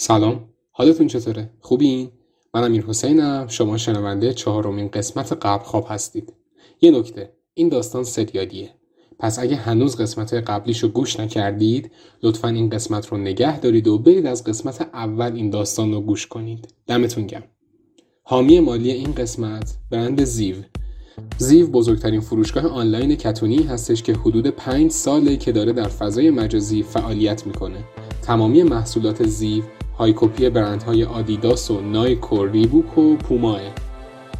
سلام. حالتون چطوره؟ خوبین؟ من امیر حسینم. شما شنونده چهارمین قسمت قبل خواب هستید. یه نکته. این داستان سریالیه. پس اگه هنوز قسمت قبلیشو گوش نکردید لطفا این قسمت رو نگه دارید و برید از قسمت اول این داستان رو گوش کنید. دمتون گم حامی مالی این قسمت برند زیو. زیو بزرگترین فروشگاه آنلاین کتونی هستش که حدود 5 ساله که داره در فضای مجازی فعالیت می‌کنه. تمامی محصولات زیو high copy برندهای آدیداس و نایک و ریبوک و پوما.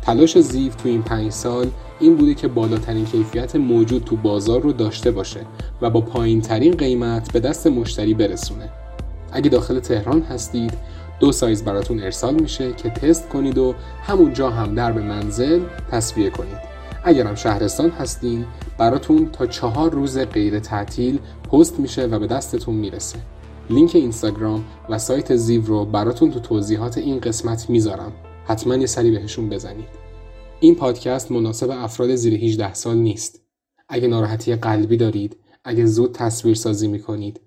تلاش زیو تو این پنج سال این بوده که بالاترین کیفیت موجود تو بازار رو داشته باشه و با پایین ترین قیمت به دست مشتری برسونه. اگه داخل تهران هستید دو سایز براتون ارسال میشه که تست کنید و همونجا هم درب منزل تسویه کنید. اگرم شهرستان هستین براتون تا چهار روز غیر تعطیل پست میشه و به دستتون می‌رسه. لینک اینستاگرام و سایت زیو رو براتون تو توضیحات این قسمت می‌ذارم. حتما یه سری بهشون بزنید. این پادکست مناسب افراد زیر 18 سال نیست. اگه ناراحتی قلبی دارید اگه زود تصویر سازی می‌کنید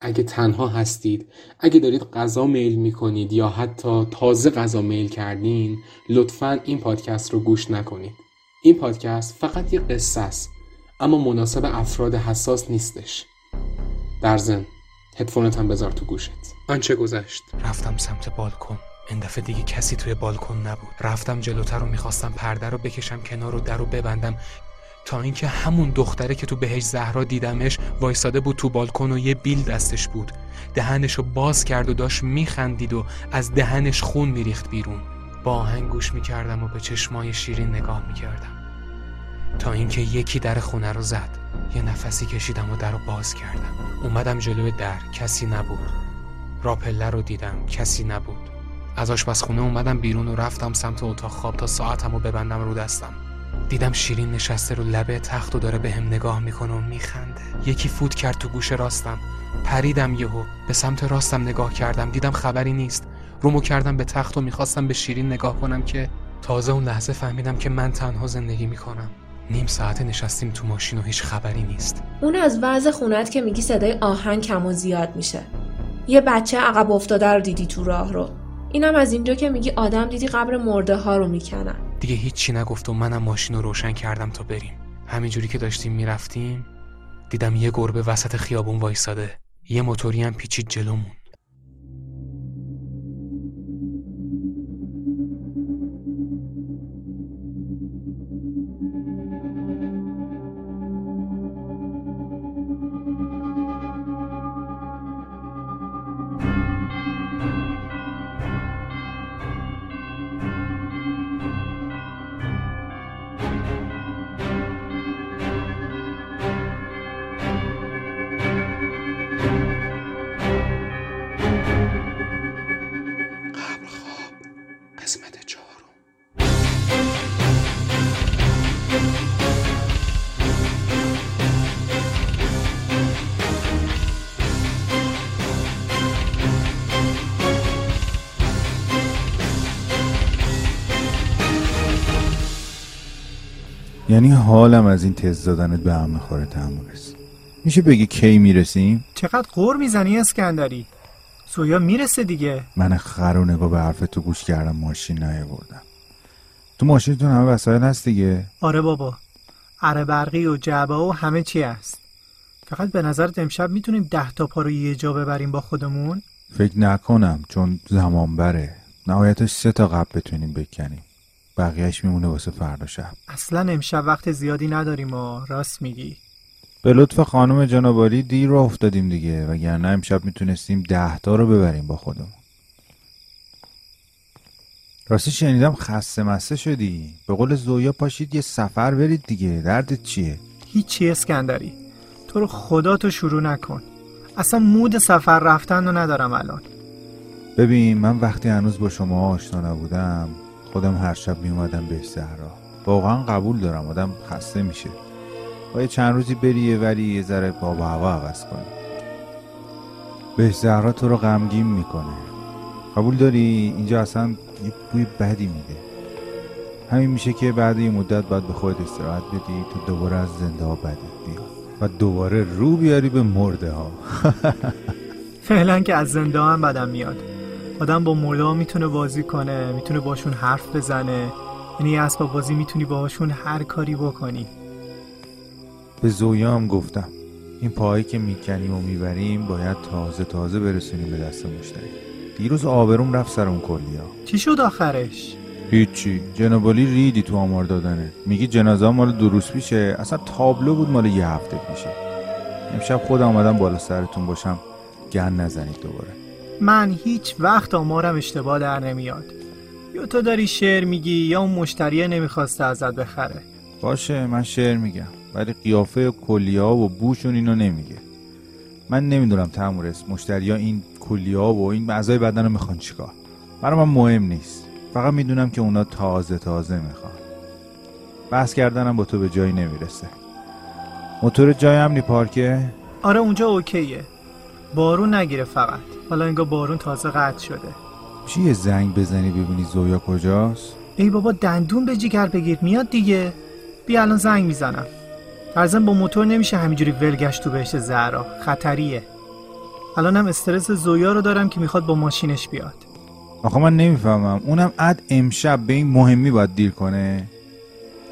اگه تنها هستید اگه دارید غذا میل می‌کنید یا حتی تازه غذا میل کردین لطفا این پادکست رو گوش نکنید. این پادکست فقط یه قصه است اما مناسب افراد حساس نیستش. در ضمن هدفونت هم بذار تو گوشت. آنچه گذشت. رفتم سمت بالکن. این دفعه دیگه کسی توی بالکن نبود. رفتم جلوتر و می‌خواستم پرده رو بکشم کنار و در رو ببندم. تا اینکه همون دختره که تو بهش زهرا دیدمش وایساده بود تو بالکن و یه بیل دستش بود. دهنش رو باز کرد و داشت میخندید و از دهنش خون میریخت بیرون. با آهنگ گوش می‌کردم و به چشمای شیرین نگاه می‌کردم. تا اینکه یکی در خونه رو زد. یه نفسی کشیدم و در رو باز کردم. اومدم جلوی در. کسی نبود. راپله رو دیدم. کسی نبود. از آشپزخونه اومدم بیرون و رفتم سمت اتاق. خواب تا ساعتم رو ببندم رو دستم. دیدم شیرین نشسته رو لبه تخت و داره به نگاه می‌کنه و میخنده. یکی فوت کرد تو گوش راستم. پریدم یهو. به سمت راستم نگاه کردم. دیدم خبری نیست. رومو کردم به تخت و می‌خواستم به شیرین نگاه کنم که تازه اون لحظه فهمیدم که من تنها زندگی می‌کنم. نیم ساعت نشستیم تو ماشین و هیچ خبری نیست. اون از وضع خونت که میگی صدای آهنگ کم و زیاد میشه. یه بچه عقب افتاده رو دیدی تو راه رو. اینم از اینجا که میگی آدم دیدی قبر مرده ها رو می‌کنن دیگه هیچی نگفت و منم ماشین رو روشن کردم تا بریم. همینجوری که داشتیم می‌رفتیم دیدم یه گربه وسط خیابون وایساده. یه موتوری هم پیچید جلومون. یعنی حالم از این تز دادنت به هم می‌خوره تحملس میشه بگی کی می‌رسیم؟ چقدر قور می‌زنی اسکندری؟ سویا می‌رسه دیگه. من خر و نگاه به حرف تو گوش کردم ماشین نیاوردم. تو ماشینتون همه وسایل هست دیگه؟ آره بابا. اره برقی و جعبه و همه چی هست. فقط به نظرت امشب می‌تونیم ده تا پا رو یه جا ببریم با خودمون؟ فکر نکنم چون زمان بره. نهایتش سه تا قبل بتونیم بکنیم. بقیهش میمونه واسه فردا شب. اصلا امشب وقت زیادی نداریم و راست میگی. به لطف خانم جنابالی دیر رو افتادیم دیگه وگرنه امشب می‌تونستیم ده تا رو ببریم با خودمون. راستی شنیدم خسته مسته شدی. به قول زویا پاشید یه سفر برید دیگه. دردت چیه؟ هیچی اسکندری. تو رو خدا تو شروع نکن. اصلا مود سفر رفتن رو ندارم الان. ببین من وقتی هنوز با شما آشنا نبودم خودم هر شب میومدم به صحرا واقعا قبول دارم آدم خسته میشه. با یه چند روزی بری ولی یه ذره با هوا عوض کنی. به زهرا تو رو غمگین می‌کنه. قبول داری؟ اینجا اصلا یه بوی بدی میده. همین میشه که بعد یه مدت باید به خودت استراحت بدی تو دوباره از زنده ها بدت بیاد. و دوباره رو بیاری به مرده ها. فعلا که از زنده هم بدم میاد. آدم با مرده می‌تونه بازی کنه می‌تونه باشون حرف بزنه. یعنی اسباب بازی می‌تونی باهاشون هر کاری بکنی. به زویا هم گفتم این پاهایی که می‌کنیم و می‌بریم باید تازه تازه برسونیم به دست مشتری. دیروز آبروم رفت سر اون کلیا چی شد آخرش؟ هیچی. جنابالی ریدی تو آمار دادنه. میگی جنازه مال دو روز پیشه. اصلا تابلو بود مال یه هفته پیشه. امشب خودم آمدم بالا سرتون باشم. گن نزنید دوباره. من هیچ وقت آمارم اشتباه در نمیاد. یا تو داری شعر میگی یا اون مشتریه نمی‌خواسته ازت بخره. باشه من شعر میگم ولی قیافه کلیا و بوشون اینو نمیگه. من نمی‌دونم تمورس مشتریا این کلیا و این اعضای بدن رو می‌خوان چیکار. برای من مهم نیست. فقط می‌دونم که اونا تازه تازه می‌خوان. بحث کردنم با تو به جایی نمی‌رسه. موتور جای امنی پارکه؟ آره اونجا اوکیه. بارون نگیره فقط. حالا انگار بارون تازه قطع شده. چی یه زنگ بزنی ببینی زویا کجاست؟ ای بابا دندون به جگر بگیر میاد دیگه. بیا الان زنگ می‌زنم. فرزن با موتور نمیشه همینجوری ولگشت تو بهشت زهرا. خطریه. الانم استرس زویا رو دارم که می‌خواد با ماشینش بیاد. آخه من نمی‌فهمم. اونم اد امشب به این مهمی باید دیر کنه.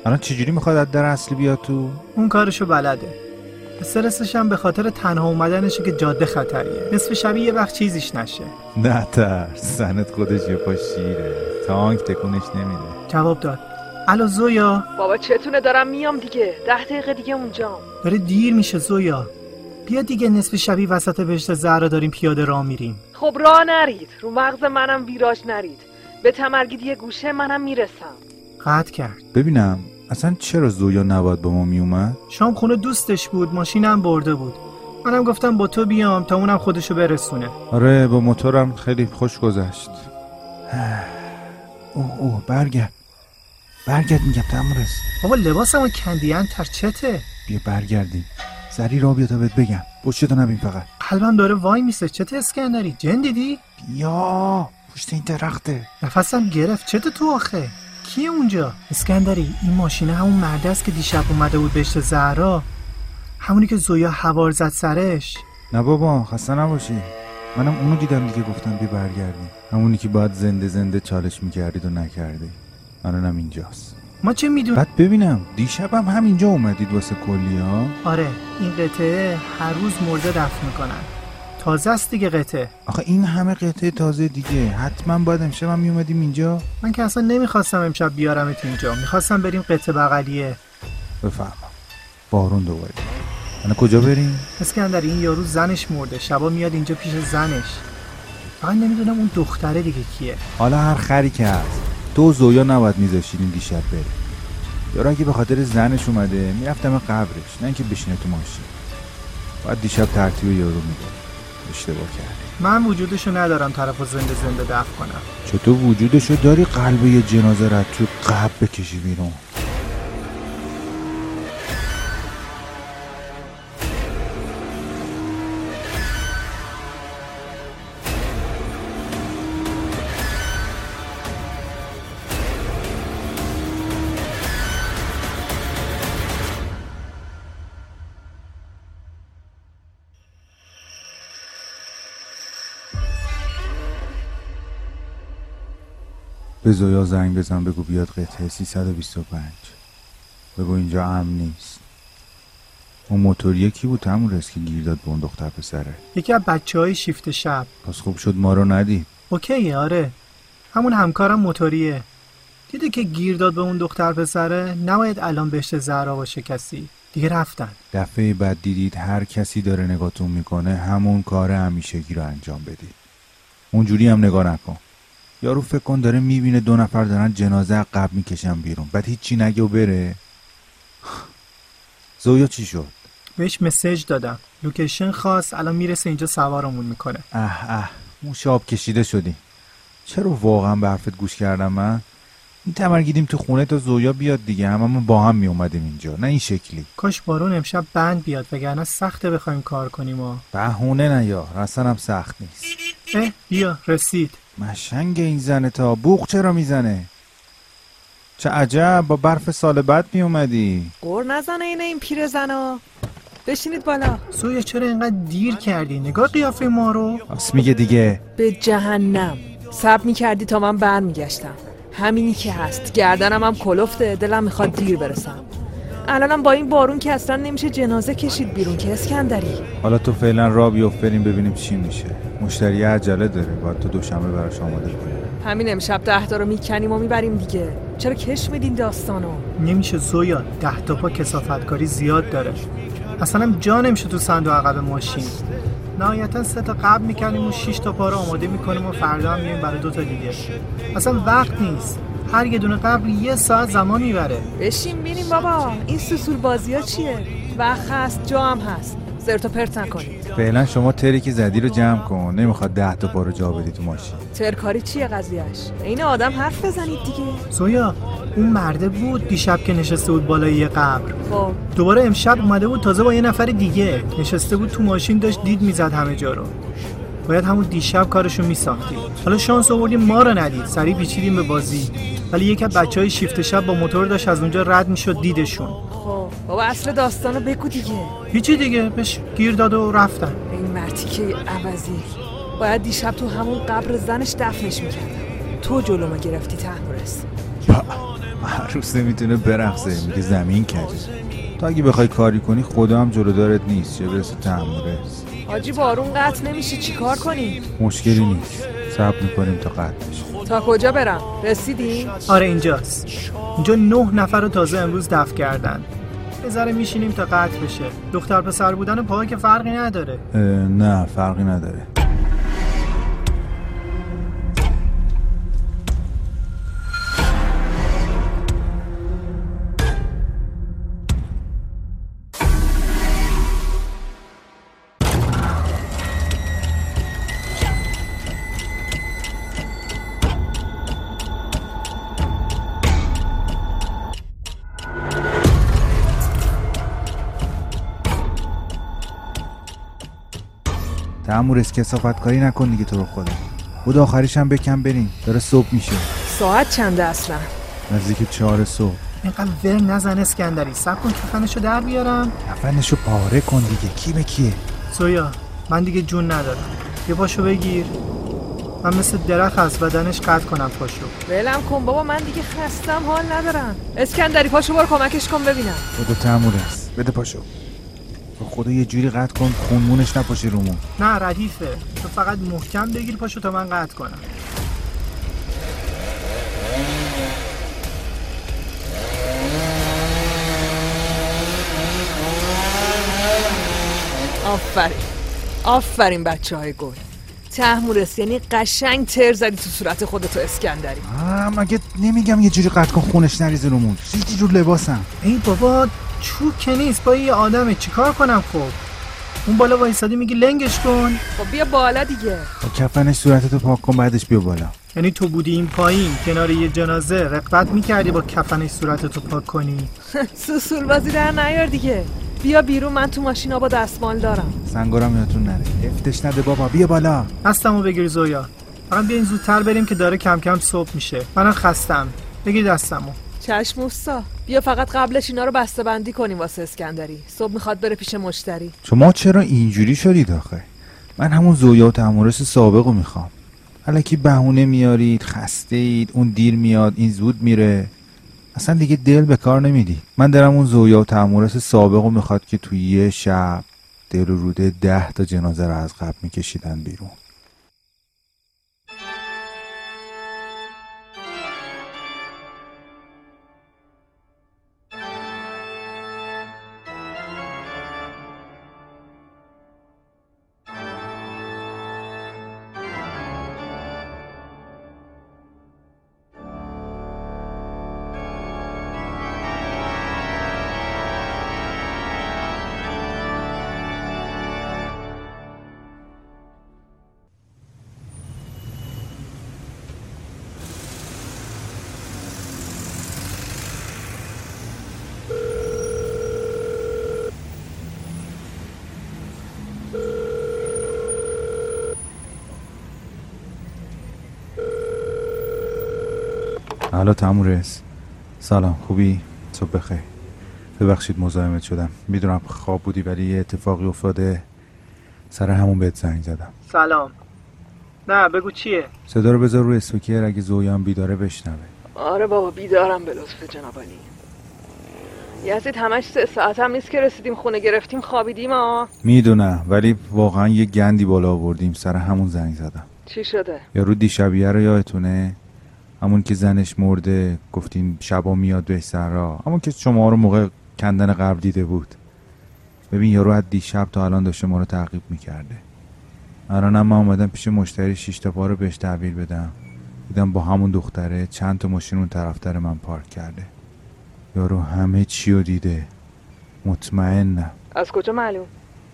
الان چجوری می‌خواد از در اصلی بیاد تو؟ اون کارشو بلده. استرسش هم به خاطر تنها اومدنشه که جاده خطریه. نصف شبیه یه وقت چیزیش نشه. نه ترس. زنت خودش یه پا شیره. تانک تکونش نمیده. جواب داد. الو زویا؟ بابا چتونه دارم میام دیگه. ده دقیقه دیگه اونجام داره دیر میشه زویا. بیا دیگه نصف شبی وسط بهشت زهرا داریم پیاده راه میریم. خب راه نرید. رو مغز منم ویراج نرید. به تمرگید یه گوشه منم می‌رسم. قطع کرد. ببینم. اصلا چرا زویا نباید با ما میومد؟ شام خونه دوستش بود ماشینم برده بود. منم گفتم با تو بیام تا اونم خودشو برسونه. آره با موتورم خیلی خوش گذشت. اوه اوه برگرد. برگرد میگم تمرس. بابا لباسمو کندیان تر چته؟ بیا برگردیم. سری را بیا تا بهت بگم. پشتتو نبین فقط. قلبم داره وای میسه. چته اسکندری جن دیدی؟ بیا پشت این درخته. نفسم گرفت. چته تو آخه؟ کیه اونجا؟ اسکندری این ماشینه همون مرده است که دیشب اومده بود بهشت زهرا. همونی که زویا هوار زد سرش. نه بابا خسته نباشی. منم اونو دیدم دیگه گفتم بیا برگردیم همونی که باید زنده زنده چالش می‌کردید و نکردی. الانم اینجاست. ما چه میدون بعد ببینم. دیشبم همینجا اومدید واسه کلیا آره این قطعه هر روز مرده دفن می‌کنن. تازه است دیگه قطعه. آخه این همه قطعه تازه دیگه. حتما باید امشب هم میومدیم اینجا. من که اصلا نمی‌خواستم امشب بیارمت اینجا. می‌خواستم بریم قطعه بغلیه. بفهمم بارون دوباره. الان کجا بریم؟ اسکندر این یارو زنش مرده. شبا میاد اینجا پیش زنش. فقط نمی‌دونم اون دختره دیگه کیه. حالا هر خری که هست. تو زویا نباید میذاشتین این دیشب بره. یارو اگه به خاطر زنش اومده می‌رفتم قبرش نه اینکه بشینه تو ماشین. باید دیشب ترتیب یارو میده. اشتباه کردی. من وجودشو ندارم طرف زنده زنده دفن کنم. چطور وجودشو داری قلب یه جنازه را تو قبر بکشی بیرون؟ به زویا زنگ بزن بگو بیاد قطعه 325 بگو اینجا امن نیست. اون موتوریه کی بود همون رس که گیر داد به اون دختر پسره. یکی از بچه های شیفت شب. پس خوب شد ما رو ندید. اوکیه آره. همون همکارم موتوریه. دیده که گیر داد به اون دختر پسره نباید الان بهشت زهرا باشه کسی دیگه رفتن. دفعه بعد دیدید هر کسی داره نگاهتون می‌کنه همون کار همیشگی رو انجام بدید. اونجوری هم نگاه نکن. یارو فکر کن داره می‌بینه دو نفر دارن جنازه از قبل می‌کشن بیرون. بعد هیچی نگه و بره. زویا چی شد؟ بهش مسیج دادم. لوکیشن خواست الان می‌رسه اینجا سوارمون می‌کنه. اه اه. موشاب کشیده شدی. چرا واقعا به حرفت گوش کردم من؟ این تمرگیدیم تو خونه تا زویا بیاد دیگه. هممون با هم می اومدیم اینجا. نه این شکلی. کاش بارون امشب بند بیاد وگرنه سخته بخوایم کار کنیم و. بهونه نیار اصلا هم سخت نیست. اه بیا رسید. مشنگ این زنه تا بوق چرا می‌زنه؟ چه عجب با برف سال بعد می اومدی قور نزنه اینه این پیر زنا. بشینید بالا. سویا چرا اینقدر دیر کردی؟ نگاه قیافه ما رو. راست میگه دیگه. به جهنم. صبر می‌کردی تا من برمیگشتم. همینی که هست. گردنم هم کلفته. دلم می‌خواد دیر برسم. الانم با این بارون که اصلا نمیشه جنازه کشید بیرون که اسکندری. حالا تو فعلا را بیفت بریم ببینیم چی میشه. مشتری عجله داره. باید تو دوشنبه براش آماده کنی. همین امشب ده تا رو می‌کنیم و می‌بریم دیگه. چرا کش میدین داستانو؟ نمیشه زویا. ده تا پا کسافتکاری زیاد داره. اصلا هم جا نمیشه تو صندوق عقب ماشین. نهایتا سه تا قبل می‌کنیم و شش تا پا رو آماده می‌کنیم و فردا هم میایم برای دو تا دیگه. اصلا وقت نیست. هر یه دونه قبل یه ساعت زمان می‌بره. بشین بینیم بابا. این سوسول بازی ها چیه؟ وقت هست جا هم هست. زرت و پرت نکنید. فعلا شما تری که زدی رو جمع کن. نمی‌خواد ده تا پا رو جا بدی تو ماشین. ترکاری چیه قضیهش این آدم حرف بزنید دیگه. زویا اون مرده بود دیشب که نشسته بود بالای یه قبر. خب. دوباره امشب اومده بود تازه با یه نفر دیگه. نشسته بود تو ماشین داشت دید می‌زد همه جا رو. باید همون دیشب کارشو میساختیم حالا شانس آوردیم ما رو ندید. سریع پیچیدیم به بازی. ولی یکی از بچه های شیفت شب با موتور داشت از اونجا رد می‌شد دیدشون. خب بابا اصل داستانو بگو دیگه. هیچی دیگه بهش گیر داد و رفتن. این مرتی که عوضی. باید دیشب تو همون قبر زنش دفنش می‌کردم. تو جلومو گرفتی تحمورس عروس نمی‌تونه برقصه میگه زمین کجه. تو اگه بخوای کاری کنی خدا هم جلو دارت نیست. چه برسه تحمله حاجی بارون قطع نمیشه. چیکار کنیم مشکلی نیست. صبر می‌کنیم تا قطع بشه. تا کجا برم؟ رسیدی؟ آره اینجاست. اینجا نه نفر رو تازه امروز دفن کردن. یه ذره میشینیم تا قطع بشه. دختر پسر بودن پاها که فرقی نداره. نه فرقی نداره. تأمورس کسافت کاری نکن دیگه تو رو خدا. بود آخریش هم بکن بریم. داره صبح میشه. ساعت چنده اصلا نزدیک چهار صبح. اینقدر ور نزن اسکندری. سب کن کفنشو در بیارم. کفنشو پاره کن دیگه. کی به کیه؟ سویا من دیگه جون ندارم. یه پاشو بگیر. من مثل درخت از بدنش قطع کنم پاشو. ولم کن بابا من دیگه خستم حال ندارم. اسکندری پاشو برو کمکش کن ببینم. خدا تأمورس بده پاشو. به خدا یه جوری قطع کن خونمونش نپاشه رومون. نه ردیفه تو فقط محکم بگیر پاشو تا من قطع کنم. آفرین. آفرین بچه های گل. تحمورس یعنی قشنگ تر زدی تو صورت خودتو اسکندری. آه مگه نمیگم یه جوری قطع کن خونش نریزه رومون. ریدی رو لباسم ای بابا چوب که نیست با یه آدمه. چیکار کنم خب؟ اون بالا وایسادی میگی لنگش کن. خب بیا بالا دیگه. با کفنش صورتتو پاک کن بعدش بیا بالا. یعنی تو بودی این پایین کنار یه جنازه. رقبت می‌کردی با کفنش صورتتو پاک کنی. سوسول بازی در نیار دیگه. بیا بیرون من تو ماشین با دستمال دارم. سنگارم یادتون نره. افتش نده بابا بیا بالا. دستمو بگیر زویا. فقط بیاین زودتر بریم که داره کم کم صبح میشه. منم خستم. بگیر دستمو. چشم اوستا بیا فقط قبلش اینا رو بسته بندی کنیم واسه اسکندری. صبح می‌خواد بره پیش مشتری. شما چرا اینجوری شدید آخه؟ من همون زویا و تمورس سابق رو می‌خوام. حالا بهونه میارید خسته اید اون دیر میاد این زود میره. اصلا دیگه دل به کار نمیدی. من دارم اون زویا و تمورس سابق رو می‌خواد که توی یه شب دل و روده ده تا جنازه رو از قبل میکشیدن بیرون. حالا تمورس سلام خوبی؟ صبح بخیر. ببخشید مزاحمت شدم. می‌دونم خواب بودی ولی یه اتفاقی افتاده. سر همون بهت زنگ زدم. سلام. نه بگو چیه؟ صدا رو بذار رو اسپیکر اگه زویان بیداره بشنوه. آره بابا بیدارم به لطف جناب علی یزید همش سه ساعت هم نیست که رسیدیم خونه گرفتیم خوابیدیم ها می‌دونم ولی واقعا یه گندی بالا آوردیم. سر همون زنگ زدم. چی شده؟ یارو دیشبیه رو یادتونه؟ همون که زنش مرده گفتین شبا میاد به را همون که شما رو موقع کندن قبل دیده بود. ببین یارو از دیشب تا الان داشته ما رو تعقیب می‌کرده. الانم من اومدم پیش مشتری شیش تا پا رو بهش تحویل بدم. دیدم با همون دختره چند تا ماشین اون طرفتر من پارک کرده. یارو همه چی رو دیده. مطمئنم. از کجا معلوم؟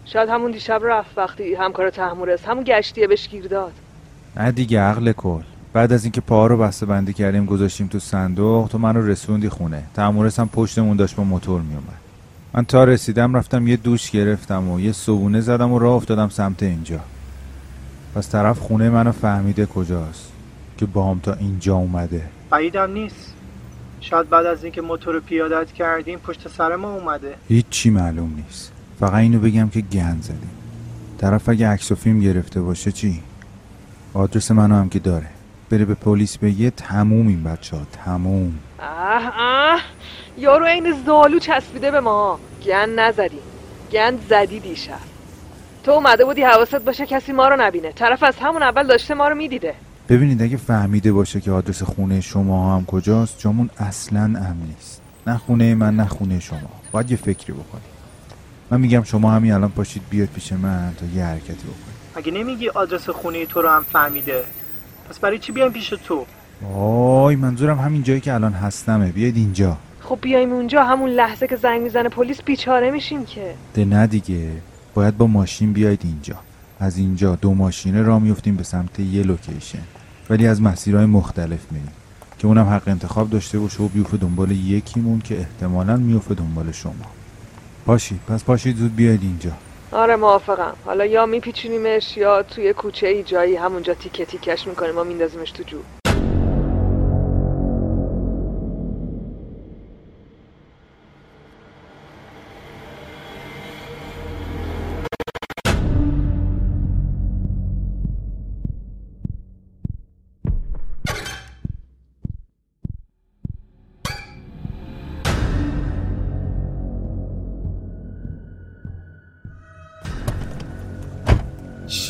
شاید همون دیشب رفت وقتی همکار تحمورست همون گشتیه بهش گیر داد. نه دیگه عقل کل. بعد از اینکه پاها رو بسته بندی کردیم گذاشتیم تو صندوق تو منو رسوندی خونه. تحمورس هم پشتمون داشت با موتور میومد من تا رسیدم رفتم یه دوش گرفتم و یه صبونه زدم و راه افتادم سمت اینجا. پس طرف خونه منو فهمیده کجاست که با هم تا اینجا اومده. بعیدم نیست. شاید بعد از اینکه موتور پیادت کردیم پشت سر ما اومده. هیچی معلوم نیست. فقط اینو بگم که گند زدیم. طرف اگه عکس و فیلم گرفته باشه چی؟ آدرس منو هم که داره. بره به پلیس بگه تموم این بچه ها تموم. اه اه یارو این زالو چسبیده به ما. گند نزدیم گند زدی دیشب. تو اومده بودی حواست باشه کسی ما رو نبینه. طرف از همون اول داشته ما رو می‌دیده. ببینید اگه فهمیده باشه که آدرس خونه شما هم کجاست جامون اصلا امن نیست. نه خونه من نه خونه شما. باید یه فکری بکنید من میگم شما همین الان پاشید بیاد پیش من تا یه حرکتی بکنید اگه نمیگی آدرس خونه تو رو هم فهمیده؟ پس برای چی بیایم پیش تو؟ وای منظورم همین جایی که الان هستمه. بیاید اینجا. خب بیایم اونجا همون لحظه که زنگ می‌زنه پلیس بیچاره میشیم که. ده نه دیگه. باید با ماشین بیاید اینجا. از اینجا دو ماشینه را میفتیم به سمت یه لوکیشن. ولی از مسیرهای مختلف میریم. که اونم حق انتخاب داشته باشه و بیوفه دنبال یکیمون که احتمالا میوفه دنبال شما. پاشید. پس پاشید زود بیاید اینجا. آره موافقم. حالا یا میپیچونیمش یا توی کوچه ای جایی همونجا تیکه تیکش می‌کنیم و میندازیمش تو جو.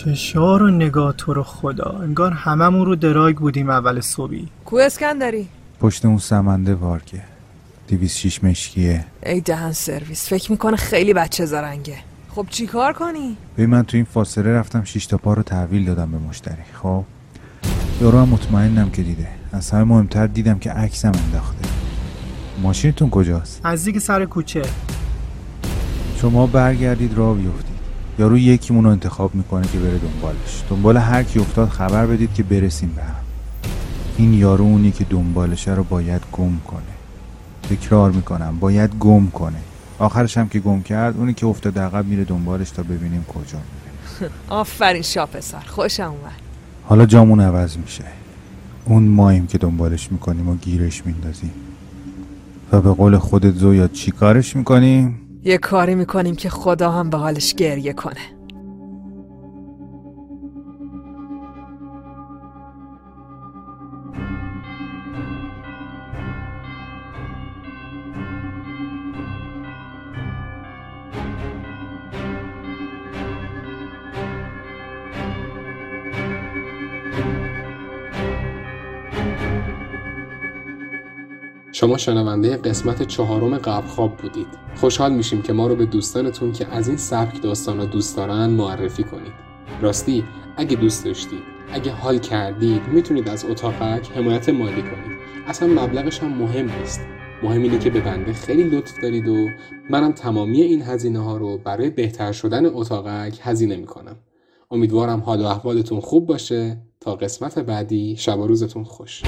چشار و نگاه تو رو خدا. انگار هممون رو دراگ بودیم اول صبحی. کو اسکندری؟ پشت اون سمنده پارکه دیویس شیش مشکیه. ای دهن سرویس فکر می‌کنه خیلی بچه زرنگه. خب چی کار کنی؟ ببین من تو این فاصله رفتم شیش تا پا رو تحویل دادم به مشتری. خب؟ یارو هم مطمئنم که دیده. از همه مهمتر دیدم که عکسم انداخته. ماشینتون کجاست؟ نزدیک سر کوچه. شما برگردید راه بیفتید. یارو یکیمون رو انتخاب می‌کنه که بره دنبالش. دنبال هر کی افتاد خبر بدید که برسیم به هم. این یارو اونی که دنبالشه رو باید گم کنه. تکرار می‌کنم باید گم کنه. آخرش هم که گم کرد اونی که افتاد عقب میره دنبالش تا ببینیم کجا میره. آفرین شا پسر خوشم اومد حالا جامون عوض میشه. اون ماییم که دنبالش می‌کنیم و گیرش میندازیم. و به قول خودت زویا چی کارش می‌کنیم؟ یه کاری می‌کنیم که خدا هم به حالش گریه کنه. شما شنونده قسمت چهارم قبل خواب بودید. خوشحال میشیم که ما رو به دوستانتون که از این سبک داستانا دوست دارن معرفی کنید. راستی اگه دوست داشتید اگه حال کردید می‌تونید از اتاقک حمایت مالی کنید. اصلا مبلغش هم مهم نیست. مهم اینه که به بنده خیلی لطف دارید و منم تمامی این هزینه ها رو برای بهتر شدن اتاقک هزینه می‌کنم. امیدوارم حال و احوالتون خوب باشه. تا قسمت بعدی شب و روزتون خوش.